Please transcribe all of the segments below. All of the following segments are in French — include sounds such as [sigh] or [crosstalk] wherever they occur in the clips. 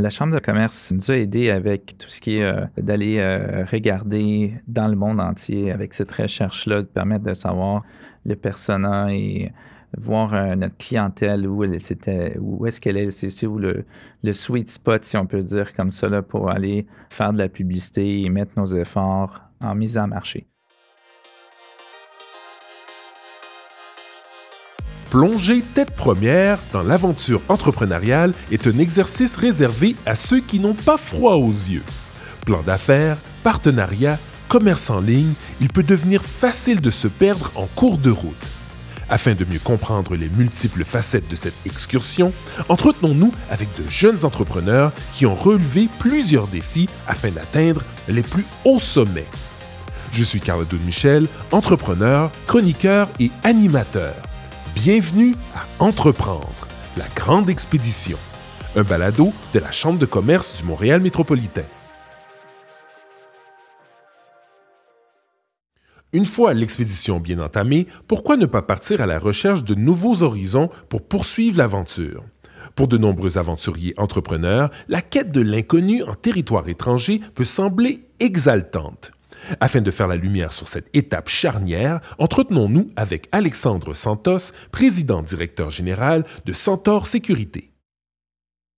La Chambre de commerce nous a aidés avec tout ce qui est euh, d'aller euh, regarder dans le monde entier avec cette recherche-là, de permettre de savoir le persona et voir euh, notre clientèle, où, elle, c'était, où est-ce qu'elle est, c'est, où le, le, sweet spot, si on peut dire comme ça, pour aller faire de la publicité et mettre nos efforts en mise en marché. Plonger tête première dans l'aventure entrepreneuriale est un exercice réservé à ceux qui n'ont pas froid aux yeux. Plan d'affaires, partenariat, commerce en ligne, il peut devenir facile de se perdre en cours de route. Afin de mieux comprendre les multiples facettes de cette excursion, entretenons-nous avec de jeunes entrepreneurs qui ont relevé plusieurs défis afin d'atteindre les plus hauts sommets. Je suis Carl Michel, entrepreneur, chroniqueur et animateur. Bienvenue à Entreprendre, la grande expédition, un balado de la Chambre de commerce du Montréal métropolitain. Une fois l'expédition bien entamée, pourquoi ne pas partir à la recherche de nouveaux horizons pour poursuivre l'aventure? Pour de nombreux aventuriers entrepreneurs, la quête de l'inconnu en territoire étranger peut sembler exaltante. Afin de faire la lumière sur cette étape charnière, entretenons-nous avec Alexandre Santos, président-directeur général de Centaure Sécurité.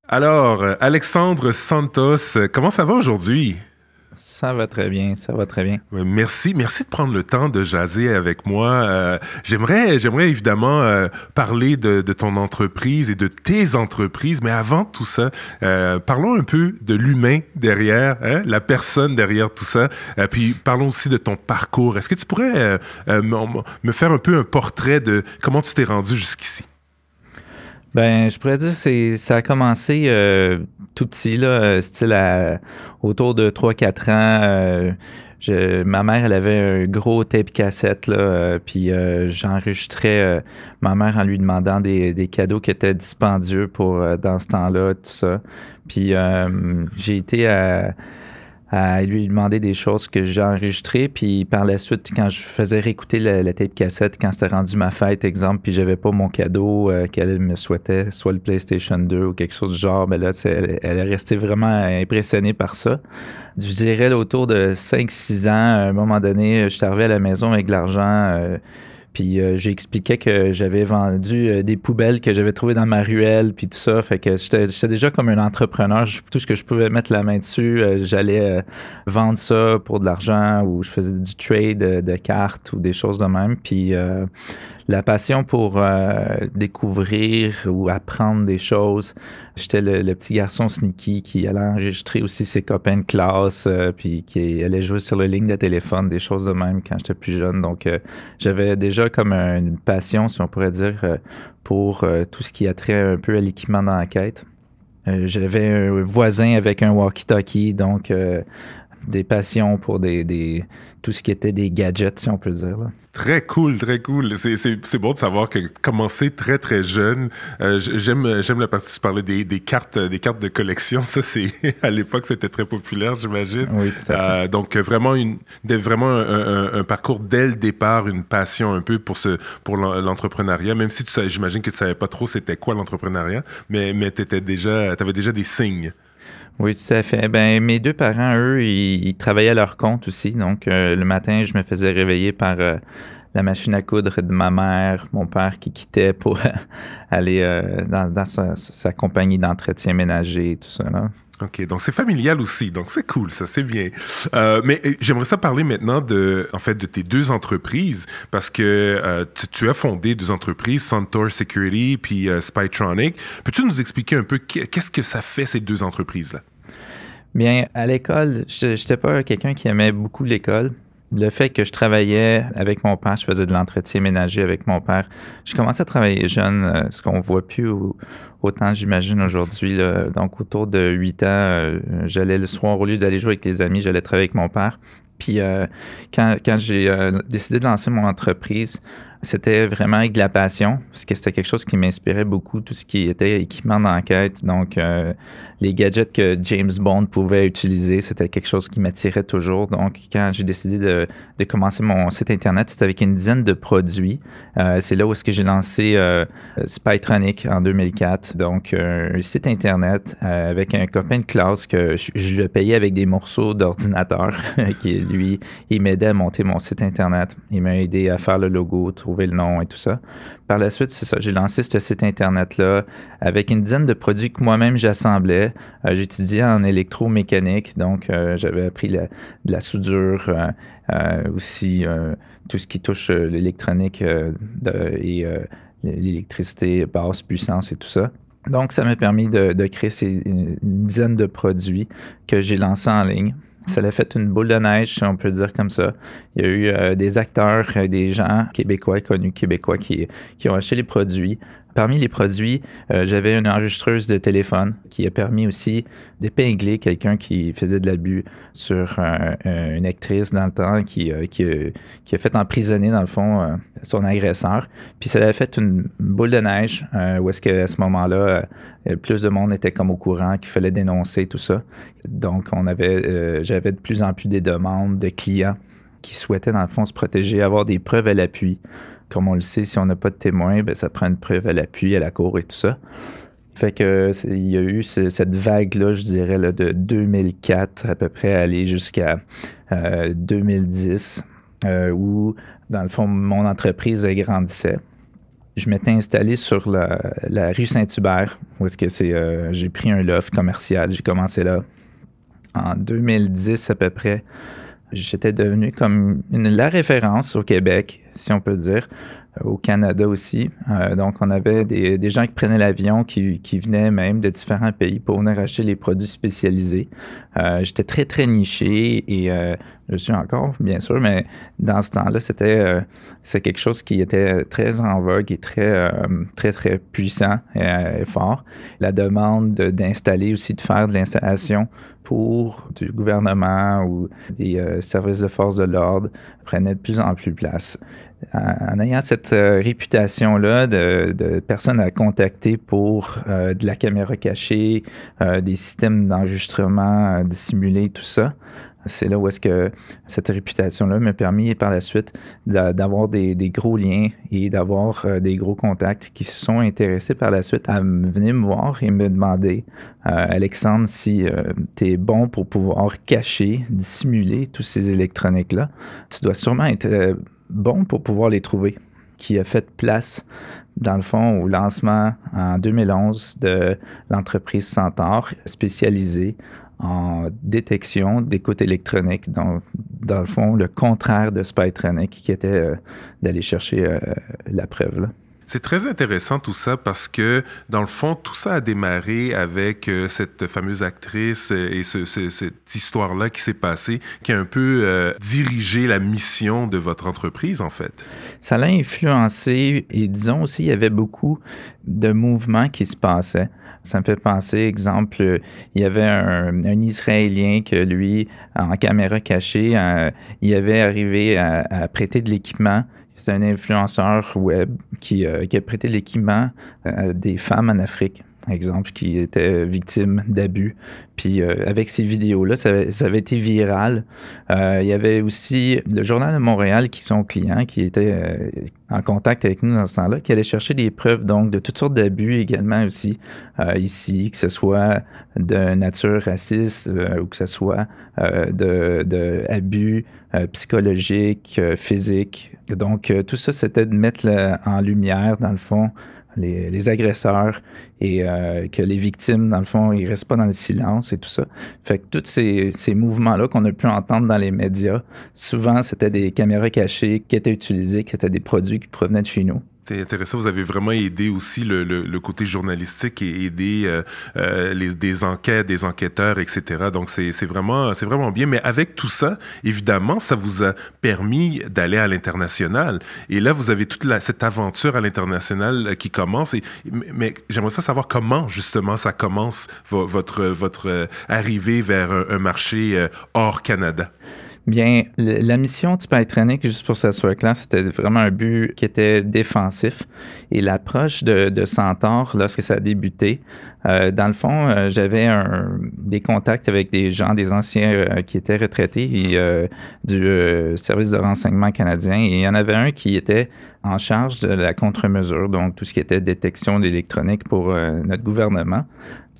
Alors, Alexandre Santos, comment ça va aujourd'hui? Ça va très bien, ça va très bien. Merci, merci de prendre le temps de jaser avec moi. Euh, j'aimerais, j'aimerais évidemment euh, parler de, ton entreprise et de tes entreprises, mais avant tout ça, euh, parlons un peu de l'humain derrière, hein, la personne derrière tout ça. puis parlons aussi de ton parcours. Est-ce que tu pourrais me faire un peu un portrait de comment tu t'es rendu jusqu'ici? Ben, je pourrais dire que ça a commencé tout petit, là, euh, style à, autour de 3-4 ans. Euh, je, ma mère, elle avait un gros tape cassette, là, puis j'enregistrais ma mère en lui demandant des, des, cadeaux qui étaient dispendieux pour dans ce temps-là, tout ça. Puis j'ai été à à lui demander des choses que j'ai enregistrées. Puis par la suite, quand je faisais réécouter la, tape cassette, quand c'était rendu ma fête, exemple, puis j'avais pas mon cadeau euh, qu'elle me souhaitait, soit le PlayStation 2 ou quelque chose du genre, ben là, elle, est restée vraiment impressionnée par ça. Je dirais autour de 5-6 ans, à un moment donné, je suis arrivé à la maison avec de l'argent. Euh, puis euh, j'ai expliqué que j'avais vendu euh, des poubelles que j'avais trouvées dans ma ruelle, puis tout ça. Fait que j'étais déjà comme un entrepreneur. tout ce que je pouvais mettre la main dessus, euh, j'allais vendre ça pour de l'argent ou je faisais du trade de cartes ou des choses de même. Puis la passion pour euh, découvrir ou apprendre des choses. J'étais le, petit garçon sneaky qui allait enregistrer aussi ses copains de classe, euh, puis qui allait jouer sur le ligne de téléphone, des choses de même quand j'étais plus jeune. Donc, euh, j'avais déjà comme une passion, si on pourrait dire, pour tout ce qui a trait un peu à l'équipement dans la quête. j'avais un voisin avec un walkie-talkie, donc des passions pour des, des, tout ce qui était des gadgets, si on peut dire. Là. Très cool, très cool. C'est bon de savoir que commencer très très jeune. Euh, j'aime j'aime la partie de parler des, des cartes des cartes de collection. [laughs] Ça c'est à l'époque c'était très populaire, j'imagine. Oui, tout à fait. Euh, donc vraiment une vraiment un, un, parcours dès le départ, une passion un peu pour ce pour l'entrepreneuriat. Même si tu j'imagine que tu savais pas trop c'était quoi l'entrepreneuriat, mais mais t'étais déjà t'avais déjà des signes. Oui, tout à fait. Ben, mes deux parents, eux, ils, travaillaient à leur compte aussi. Donc, euh, le matin, je me faisais réveiller par euh, la machine à coudre de ma mère, mon père qui quittait pour [laughs] aller euh, dans, sa, compagnie d'entretien ménager et tout ça. Là. OK, donc c'est familial aussi, donc c'est cool, ça c'est bien. Euh, mais euh, j'aimerais ça parler maintenant de, en fait, de tes deux entreprises parce que euh, tu, as fondé deux entreprises, Centaur Security puis Spytronic. Peux-tu nous expliquer un peu qu'est-ce que ça fait ces deux entreprises là Bien, à l'école, je n'étais pas quelqu'un qui aimait beaucoup l'école le fait que je travaillais avec mon père, je faisais de l'entretien ménager avec mon père. Je commençais à travailler jeune, euh, ce qu'on voit plus autant, j'imagine, aujourd'hui. Donc, autour de 8 ans, euh, j'allais le soir, au lieu d'aller jouer avec les amis, j'allais travailler avec mon père. Puis, euh, quand, quand j'ai décidé de lancer mon entreprise, c'était vraiment avec de la passion, parce que c'était quelque chose qui m'inspirait beaucoup, tout ce qui était équipement d'enquête. Donc, euh, les gadgets que James Bond pouvait utiliser, c'était quelque chose qui m'attirait toujours. Donc, quand j'ai décidé de, de, commencer mon site Internet, c'était avec une dizaine de produits. Euh, c'est là où j'ai lancé euh, Spytronic en 2004. Donc, un site Internet avec un copain de classe que je, je le payais avec des morceaux d'ordinateur, [laughs] qui, lui, il m'aidait à monter mon site Internet. Il m'a aidé à faire le logo, trouver le nom et tout ça. Par la suite, c'est ça, j'ai lancé ce site Internet-là avec une dizaine de produits que moi-même j'assemblais. Euh, j'étudiais en électromécanique, donc euh, j'avais appris la, de la soudure, euh, aussi tout ce qui touche l'électronique et l'électricité basse puissance et tout ça. Donc, ça m'a permis de, créer ces, une dizaine de produits que j'ai lancés en ligne. Ça l'a fait une boule de neige, si on peut dire comme ça. Il y a eu euh, des acteurs, euh, des gens québécois, connus québécois, qui, qui ont acheté les produits. Parmi les produits, euh, j'avais une enregistreuse de téléphone qui a permis aussi d'épingler quelqu'un qui faisait de l'abus sur une actrice dans le temps qui, a fait emprisonner, dans le fond, son agresseur. Puis ça a fait une boule de neige où est-ce qu'à ce moment-là, plus de monde était comme au courant qu'il fallait dénoncer tout ça. Donc, j'avais de plus en plus des demandes de clients qui souhaitaient, dans le fond, se protéger, avoir des preuves à l'appui comme on le sait, si on n'a pas de témoins, ben, ça prend une preuve à l'appui, à la cour et tout ça. Fait que il y a eu cette vague-là, je dirais, de 2004 à peu près, aller jusqu'à 2010, euh, euh, où, dans le fond, mon entreprise grandissait. Je m'étais installé sur la, rue Saint-Hubert, où est-ce que c'est, euh, j'ai pris un loft commercial, j'ai commencé là en 2010 à peu près j'étais devenu comme la référence au Québec, si on peut dire, au Canada aussi. Euh, donc, on avait des, gens qui prenaient l'avion, qui, venaient même de différents pays pour venir acheter les produits spécialisés. Euh, j'étais très, très niché et euh, je suis encore, bien sûr, mais dans ce temps-là, c'était quelque chose qui était très en vogue et très, très, très puissant et, fort. La demande d'installer aussi, de faire de l'installation pour du gouvernement ou des services de force de l'ordre prenait de plus en plus place en ayant cette euh, réputation-là de, personnes à contacter pour euh, de la caméra cachée, euh, des systèmes d'enregistrement dissimulés, tout ça, c'est là où est-ce que cette réputation-là m'a permis par la suite d'avoir des, des, gros liens et d'avoir des gros contacts qui se sont intéressés par la suite à venir me voir et me demander, Alexandre, si tu es bon pour pouvoir cacher, dissimuler tous ces électroniques-là, tu dois sûrement être bon pour pouvoir les trouver, qui a fait place, dans le fond, au lancement en 2011 de l'entreprise Centaure, spécialisée en détection d'écoute électronique, donc dans le fond, le contraire de Spytronic, qui était euh, d'aller chercher euh, la preuve. Là. C'est très intéressant tout ça parce que, dans le fond, tout ça a démarré avec euh, cette fameuse actrice euh, et ce, cette histoire-là qui s'est passée, qui a un peu euh, dirigé la mission de votre entreprise, en fait. Ça l'a influencé et disons aussi, il y avait beaucoup de mouvements qui se passaient. Ça me fait penser, exemple, il y avait un, Israélien que lui, en caméra cachée, il avait arrivé à, prêter de l'équipement c'est un influenceur web qui, euh, qui a prêté l'équipement à des femmes en Afrique exemple, qui étaient victimes d'abus. Puis euh, avec ces vidéos-là, ça, avait été viral. Euh, il y avait aussi le Journal de Montréal qui sont clients, qui était en contact avec nous dans ce temps-là, qui allait chercher des preuves donc de toutes sortes d'abus également aussi ici, que ce soit de nature raciste ou que ce soit de, de abus psychologiques, physiques, donc, euh, tout ça, c'était de mettre en lumière, dans le fond, les, agresseurs et euh, que les victimes, dans le fond, ils restent pas dans le silence et tout ça. Fait que tous ces, ces mouvements-là qu'on a pu entendre dans les médias, souvent, c'était des caméras cachées qui étaient utilisées, qui étaient des produits qui provenaient de chez nous. C'est intéressant. Vous avez vraiment aidé aussi le, le, le côté journalistique et aidé euh, euh, les, des enquêtes, des enquêteurs, etc. Donc c'est vraiment c'est vraiment bien. Mais avec tout ça, évidemment, ça vous a permis d'aller à l'international. Et là, vous avez toute la, cette aventure à l'international euh, qui commence. Mais j'aimerais savoir comment justement ça commence votre votre arrivée vers un marché hors Canada. Bien, la mission du Pytronic, juste pour s'assurer clair, c'était vraiment un but qui était défensif. Et l'approche de, de, Centaure, lorsque ça a débuté, euh, dans le fond, euh, j'avais des contacts avec des gens, des anciens euh, qui étaient retraités et, du service de renseignement canadien. Et il y en avait un qui était en charge de la contre-mesure, donc tout ce qui était détection d'électronique pour notre gouvernement.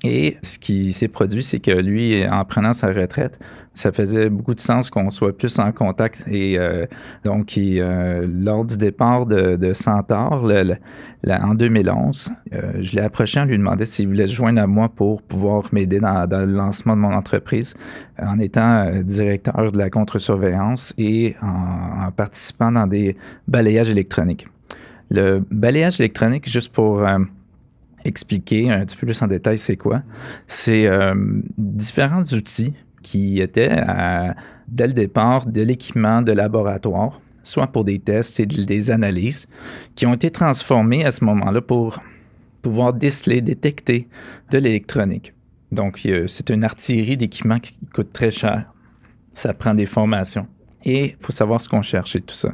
Et ce qui s'est produit, c'est que lui, en prenant sa retraite, ça faisait beaucoup de sens qu'on soit plus en contact. Et euh, donc, euh, lors du départ de, de en 2011, euh, je l'ai approché en lui demandant s'il voulait se joindre à moi pour pouvoir m'aider dans, le lancement de mon entreprise en étant directeur de la contre-surveillance et en, en, participant dans des balayages électroniques. Le balayage électronique, juste pour expliquer un petit peu plus en détail c'est quoi. C'est euh, différents outils qui étaient dès le départ de l'équipement de laboratoire, soit pour des tests et des analyses, qui ont été transformés à ce moment-là pour pouvoir déceler, détecter de l'électronique. Donc, c'est une artillerie d'équipement qui coûte très cher. Ça prend des formations. Et il faut savoir ce qu'on cherche et tout ça.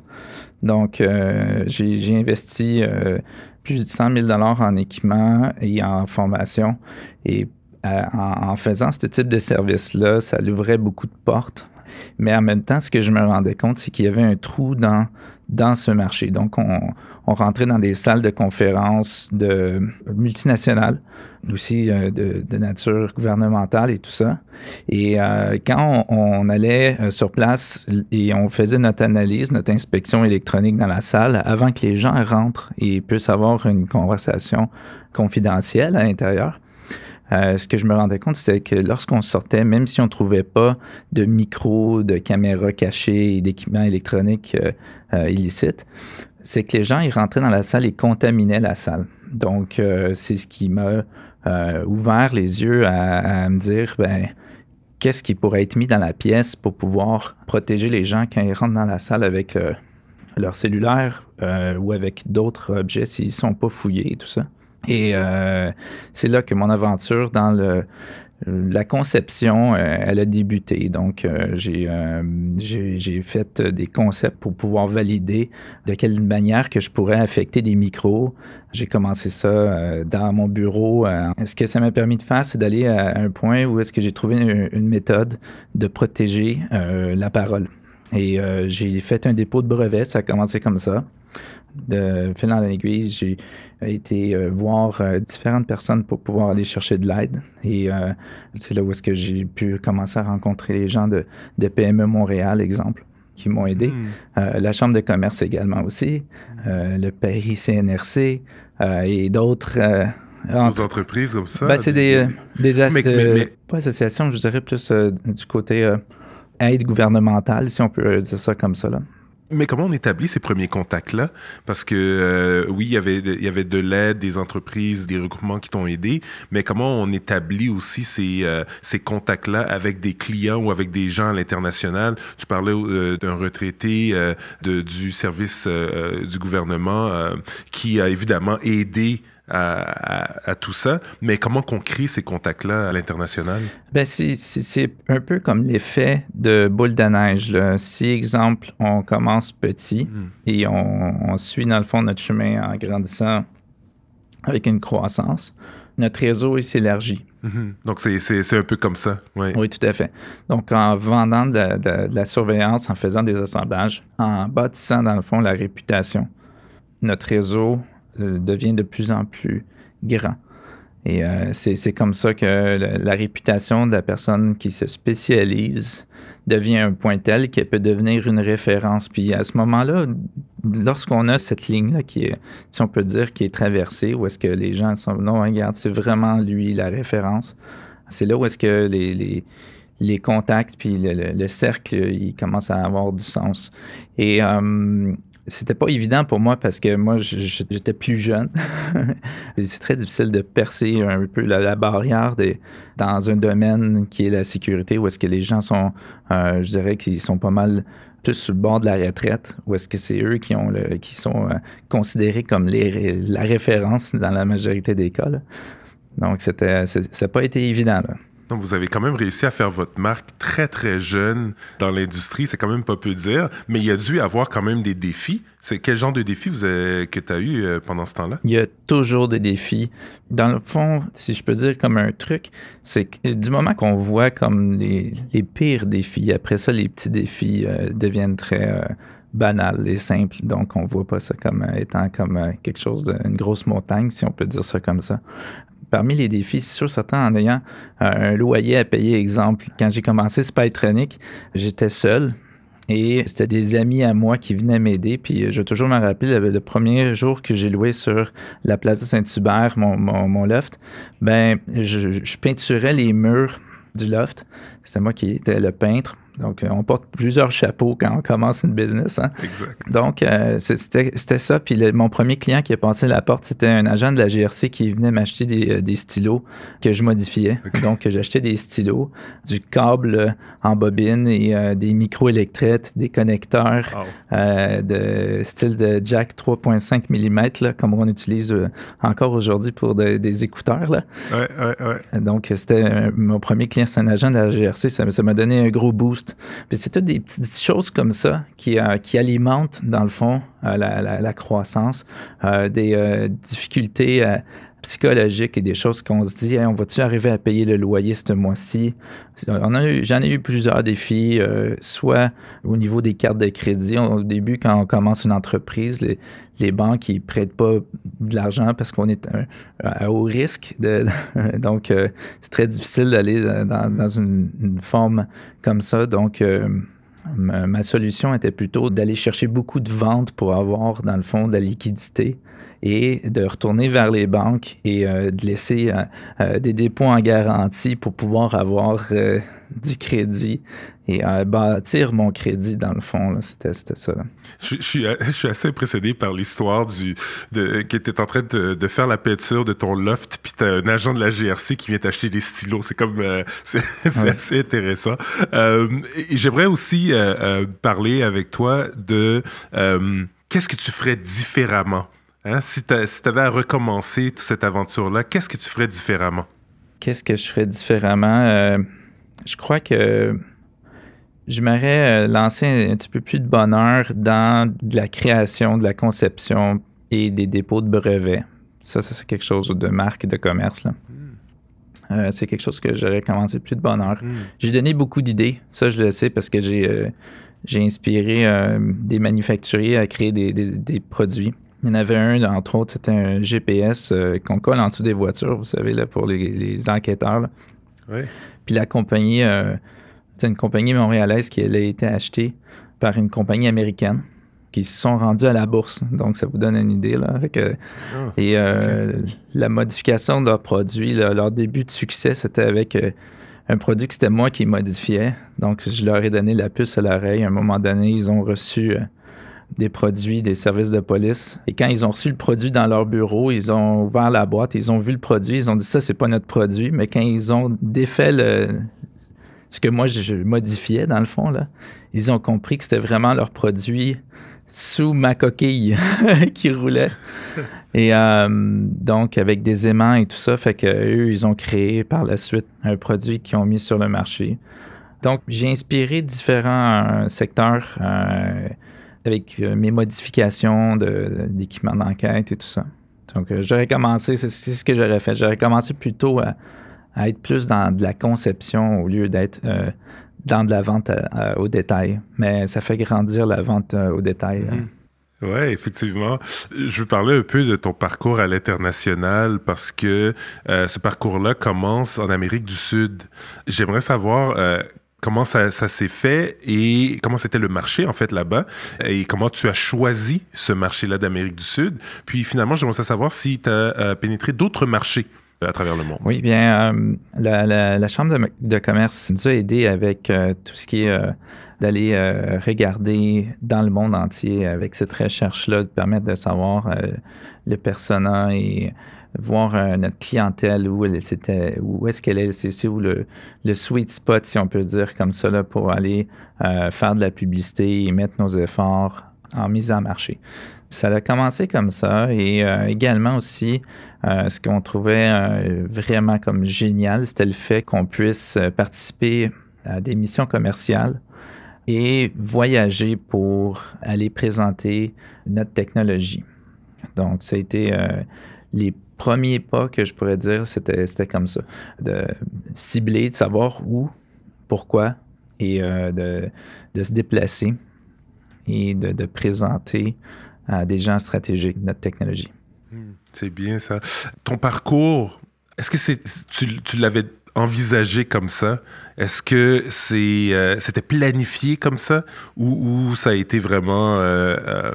Donc, euh, j'ai investi euh, plus de 100 000 en équipement et en formation. Et euh, en, faisant ce type de service-là, ça l'ouvrait beaucoup de portes. Mais en même temps, ce que je me rendais compte, c'est qu'il y avait un trou dans, dans ce marché. Donc, on, on rentrait dans des salles de conférences de multinationales, aussi euh, de, de, nature gouvernementale et tout ça. Et euh, quand on, allait euh, sur place et on faisait notre analyse, notre inspection électronique dans la salle, avant que les gens rentrent et puissent avoir une conversation confidentielle à l'intérieur, euh, ce que je me rendais compte, c'est que lorsqu'on sortait, même si on ne trouvait pas de micro, de caméras cachées et d'équipements électroniques euh, euh, illicites, c'est que les gens, ils rentraient dans la salle et contaminaient la salle. Donc, c'est ce qui m'a ouvert les yeux à, me dire, ben, qu'est-ce qui pourrait être mis dans la pièce pour pouvoir protéger les gens quand ils rentrent dans la salle avec leur cellulaire ou avec d'autres objets s'ils ne sont pas fouillés et tout ça. Et euh, c'est là que mon aventure dans le, la conception, euh, elle a débuté. Donc, euh, j'ai, j'ai, fait des concepts pour pouvoir valider de quelle manière que je pourrais affecter des micros. J'ai commencé ça dans mon bureau. ce que ça m'a permis de faire, c'est d'aller à un point où est-ce que j'ai trouvé une, une, méthode de protéger la parole? Et j'ai fait un dépôt de brevet, ça a commencé comme ça de fil en aiguille, j'ai été euh, voir euh, différentes personnes pour pouvoir aller chercher de l'aide. Et euh, c'est là où est-ce que j'ai pu commencer à rencontrer les gens de, de PME Montréal, exemple, qui m'ont aidé. Hmm. la Chambre de commerce également aussi, le Paris CNRC et d'autres... entreprises comme ça? Ben, c'est des, des pas associations, je dirais plus du côté aide gouvernementale, si on peut dire ça comme ça. Là. Mais comment on établit ces premiers contacts-là? Parce que euh, oui, il y avait il y avait de l'aide, des entreprises, des regroupements qui t'ont aidé, mais comment on établit aussi ces, euh, ces contacts-là avec des clients ou avec des gens à l'international? Tu parlais euh, d'un retraité de, du service du gouvernement qui a évidemment aidé à, tout ça, mais comment qu'on crée ces contacts-là à l'international? Ben c'est un peu comme l'effet de boule de neige. Là. Si, exemple, on commence petit hmm. et on, suit dans le fond notre chemin en grandissant avec une croissance, notre réseau s'élargit. Mm-hmm. Donc, c'est un peu comme ça. Oui, tout à fait. Donc, en vendant de la surveillance, en faisant des assemblages, en bâtissant, dans le fond, la réputation, notre réseau devient de plus en plus grand. Et euh, c'est comme ça que la, réputation de la personne qui se spécialise devient un point tel qu'elle peut devenir une référence. Puis à ce moment-là, lorsqu'on a cette ligne-là qui est, si on peut dire, qui est traversée, où est-ce que les gens sont, non, regarde, c'est vraiment lui la référence, c'est là où est-ce que les, les, les, contacts puis le, cercle, il commence à avoir du sens. Et euh, c'était pas évident pour moi parce que moi, j'étais plus jeune. [laughs] c'est très difficile de percer un peu la, barrière dans un domaine qui est la sécurité, où est-ce que les gens sont, euh, je dirais qu'ils sont pas mal plus sur le bord de la retraite, où est-ce que c'est eux qui ont le, qui sont euh, considérés comme la référence dans la majorité des cas. Donc, c'était, ça n'a pas été évident. Là. Donc, vous avez quand même réussi à faire votre marque très, très jeune dans l'industrie. C'est quand même pas peu dire. Mais il y a dû avoir quand même des défis. C'est quel genre de défis avez, que tu as eu euh, pendant ce temps-là? Il y a toujours des défis. Dans le fond, si je peux dire comme un truc, c'est que du moment qu'on voit comme les, pires défis, après ça, les petits défis euh, deviennent très euh, banals et simples. Donc, on voit pas ça comme étant comme quelque chose d'une grosse montagne, si on peut dire ça comme ça parmi les défis, c'est sûr, certains en ayant euh, un loyer à payer, exemple. Quand j'ai commencé Spytronic, j'étais seul. Et c'était des amis à moi qui venaient m'aider. Puis je vais toujours me rappeler le, premier jour que j'ai loué sur la place de Saint-Hubert, mon, mon, loft, ben je, je peinturais les murs du loft. C'était moi qui étais le peintre. Donc, euh, on porte plusieurs chapeaux quand on commence une business. Hein? Exact. Donc, euh, c'était ça. Puis mon premier client qui a passé la porte, c'était un agent de la GRC qui venait m'acheter des, euh, des, stylos que je modifiais. Donc, j'achetais des stylos, du câble en bobine et des micro-électrètes, des connecteurs de style de jack 3.5 mm, là, comme on utilise encore aujourd'hui pour des écouteurs. Là. Ouais, ouais, ouais. Donc, c'était mon premier client, c'est un agent de la GRC. Ça m'a donné un gros boost c'est toutes des petites choses comme ça qui, euh, alimentent, dans le fond, euh, la, croissance, euh, des difficultés psychologiques et des choses qu'on se dit, on va-tu arriver à payer le loyer ce mois-ci? J'en ai eu plusieurs défis, soit au niveau des cartes de crédit. Au début, quand on commence une entreprise, les, banques ne prêtent pas de l'argent parce qu'on est à haut risque. De, [laughs] donc, c'est très difficile d'aller dans, une, une, forme comme ça. Donc, ma, solution était plutôt d'aller chercher beaucoup de ventes pour avoir, dans le fond, de la liquidité et de retourner vers les banques et euh, de laisser euh, euh, des dépôts en garantie pour pouvoir avoir [laughs] du crédit et bâtir mon crédit dans le fond. C'était ça. Je, suis, je suis assez impressionné par l'histoire du de, qui était en train de, de, faire la peinture de ton loft, puis t'as un agent de la GRC qui vient t'acheter des stylos. C'est comme [laughs] c'est assez intéressant. et j'aimerais aussi parler avec toi de qu'est-ce que tu ferais différemment Hein? Si tu avais à recommencer toute cette aventure-là, qu'est-ce que tu ferais différemment? Qu'est-ce que je ferais différemment? Euh, je crois que je m'aurais euh, lancé un, petit peu plus de bonheur dans de la création, de la conception et des dépôts de brevets. Ça, ça c'est quelque chose de marque, de commerce. Là. Hmm. Euh, c'est quelque chose que j'aurais commencé plus de bonheur. Hmm. J'ai donné beaucoup d'idées, ça je le sais parce que j'ai j'ai inspiré des manufacturiers à créer des, des produits. Il y en avait un, entre autres, c'était un GPS euh, qu'on colle en dessous des voitures, vous savez, là, pour les, enquêteurs. Oui. Puis la compagnie, euh, c'est une compagnie montréalaise qui a été achetée par une compagnie américaine qui se sont rendus à la bourse. Donc, ça vous donne une idée. Là. Ah, et euh, la modification de leur produit, leur début de succès, c'était avec un produit que c'était moi qui modifiais. Donc, je leur ai donné la puce à l'oreille. À un moment donné, ils ont reçu des produits des services de police. Et quand ils ont reçu le produit dans leur bureau, ils ont ouvert la boîte, ils ont vu le produit, ils ont dit ça, c'est pas notre produit. Mais quand ils ont défait ce que moi je modifiais dans le fond, là, ils ont compris que c'était vraiment leur produit sous ma coquille [laughs] qui roulait. Et euh, donc, avec des aimants et tout ça, fait qu'eux, ils ont créé par la suite un produit qu'ils ont mis sur le marché. Donc, j'ai inspiré différents euh, secteurs. Euh, avec euh, mes modifications d'équipement d'enquête et tout ça. Donc, euh, j'aurais commencé, c'est ce que j'aurais fait. J'aurais commencé plutôt à, être plus dans de la conception au lieu d'être euh, dans de la vente au détail. Mais ça fait grandir la vente au détail. Hein. Mm-hmm. Oui, effectivement. Je veux parler un peu de ton parcours à l'international parce que ce parcours-là commence en Amérique du Sud. J'aimerais savoir comment ça, s'est fait et comment c'était le marché en fait là-bas et comment tu as choisi ce marché-là d'Amérique du Sud. Puis finalement, j'aimerais savoir si tu as euh, pénétré d'autres marchés à travers le monde. Oui, bien, euh, la, Chambre de, commerce nous a aidé avec euh, tout ce qui est d'aller regarder dans le monde entier avec cette recherche-là, de permettre de savoir le persona et voir euh, notre clientèle, où, elle, où est-ce qu'elle est, c'est, où le, le sweet spot, si on peut dire comme ça, pour aller euh, faire de la publicité et mettre nos efforts en mise en marché. Ça a commencé comme ça et euh, également aussi, euh, ce qu'on trouvait euh, vraiment comme génial, c'était le fait qu'on puisse participer à des missions commerciales et voyager pour aller présenter notre technologie. Donc, ça a été les premiers pas que je pourrais dire, c'était, comme ça, de cibler, de savoir où, pourquoi et de, se déplacer et de présenter à des gens stratégiques de notre technologie. Hmm, c'est bien ça. Ton parcours, est-ce que c'est, tu, tu l'avais envisagé comme ça? Est-ce que c'est, euh, c'était planifié comme ça? Ou, ou, ça a été vraiment euh,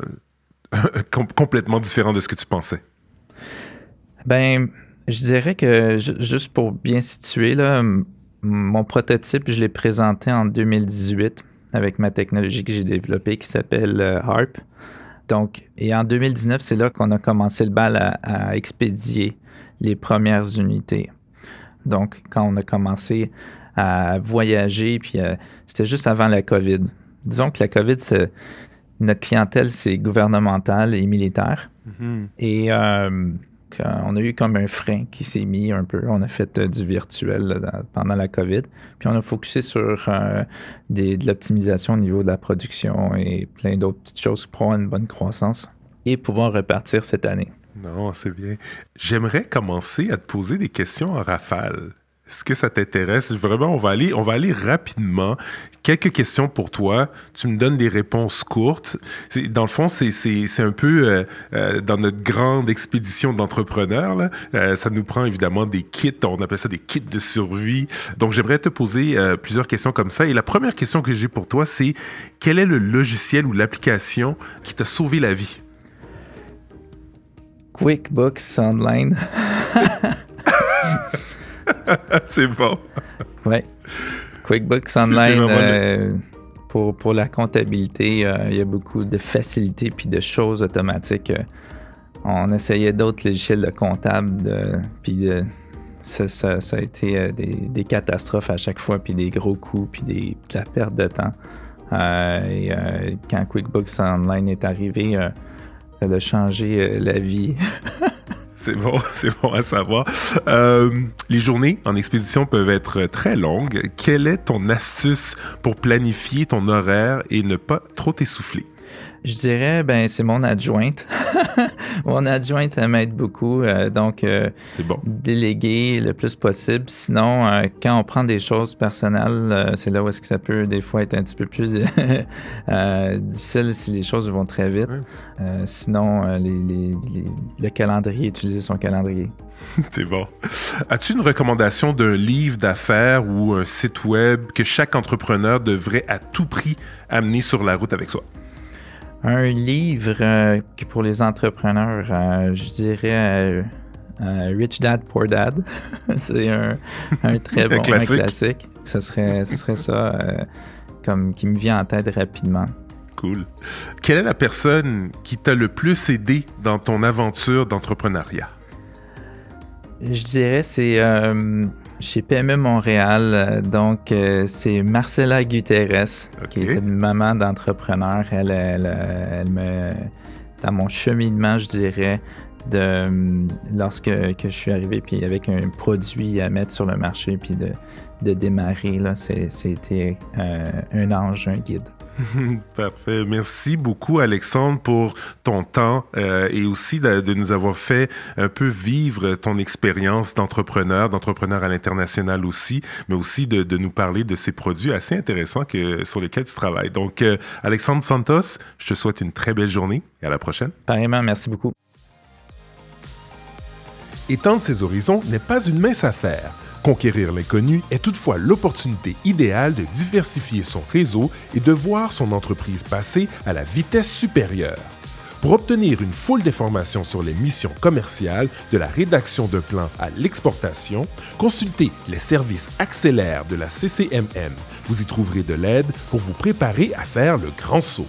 euh, [laughs] complètement différent de ce que tu pensais? Ben, je dirais que juste pour bien situer, là, mon prototype, je l'ai présenté en 2018 avec ma technologie que j'ai développée qui s'appelle HARP. Donc, et en 2019, c'est là qu'on a commencé le bal à, expédier les premières unités. Donc, quand on a commencé à voyager, puis euh, c'était juste avant la COVID. Disons que la COVID, notre clientèle, c'est gouvernementale et militaire. Mm-hmm. Et euh, on a eu comme un frein qui s'est mis un peu. On a fait euh, du virtuel pendant la COVID. Puis on a focusé sur euh, de l'optimisation au niveau de la production et plein d'autres petites choses pour avoir une bonne croissance et pouvoir repartir cette année. Non, c'est bien. J'aimerais commencer à te poser des questions en rafale. Est-ce que ça t'intéresse? Vraiment, on va aller, on va aller rapidement. Quelques questions pour toi. Tu me donnes des réponses courtes. Dans le fond, c'est, un peu euh, euh, dans notre grande expédition d'entrepreneurs. Euh, ça nous prend évidemment des kits. On appelle ça des kits de survie. Donc, j'aimerais te poser plusieurs questions comme ça. Et la première question que j'ai pour toi, c'est quel est le logiciel ou l'application qui t'a sauvé la vie? QuickBooks Online. [laughs] [laughs] c'est bon. Ouais. QuickBooks Online, euh, pour, pour la comptabilité, euh, il y a beaucoup de facilités puis de choses automatiques. Euh, on essayait d'autres logiciels de comptable, puis ça, a été des, catastrophes à chaque fois, puis des gros coûts, puis des, de la perte de temps. et quand QuickBooks Online est arrivé, ça a changé la vie. [laughs] C'est bon, [laughs] c'est bon à savoir. Euh, les journées en expédition peuvent être très longues. Quelle est ton astuce pour planifier ton horaire et ne pas trop t'essouffler? Je dirais, ben, c'est mon adjointe. [laughs] mon adjointe, m'aide beaucoup. Euh, donc, euh, déléguer le plus possible. Sinon, euh, quand on prend des choses personnelles, c'est là où est-ce que ça peut des fois être un petit peu plus [laughs] difficile si les choses vont très vite. sinon, le calendrier, utiliser son calendrier. [laughs] C'est bon. As-tu une recommandation d'un livre d'affaires ou un site web que chaque entrepreneur devrait à tout prix amener sur la route avec soi? Un livre euh, pour les entrepreneurs, euh, je dirais euh, Rich Dad Poor Dad. [laughs] c'est un, très bon classique. classique. Ce serait, ce serait ça comme qui me vient en tête rapidement. Cool. Quelle est la personne qui t'a le plus aidé dans ton aventure d'entrepreneuriat? Je dirais c'est chez PME Montréal, euh, donc euh, c'est Marcella Guterres, qui est une maman d'entrepreneur. Elle, elle, me, dans mon cheminement, je dirais, de lorsque que je suis arrivé, puis avec un produit à mettre sur le marché, puis de, de démarrer, là, c'était euh, un ange, un guide. [laughs] Parfait. Merci beaucoup, Alexandre, pour ton temps euh, et aussi de, nous avoir fait un peu vivre ton expérience d'entrepreneur, d'entrepreneur à l'international aussi, mais aussi de, de, nous parler de ces produits assez intéressants que, sur lesquels tu travailles. Donc, euh, Alexandre Santos, je te souhaite une très belle journée et à la prochaine. Pareillement, merci beaucoup. Étendre ses horizons n'est pas une mince affaire. Conquérir l'inconnu est toutefois l'opportunité idéale de diversifier son réseau et de voir son entreprise passer à la vitesse supérieure. Pour obtenir une foule d'informations sur les missions commerciales, de la rédaction de plans à l'exportation, consultez les services accélères de la CCMM. Vous y trouverez de l'aide pour vous préparer à faire le grand saut.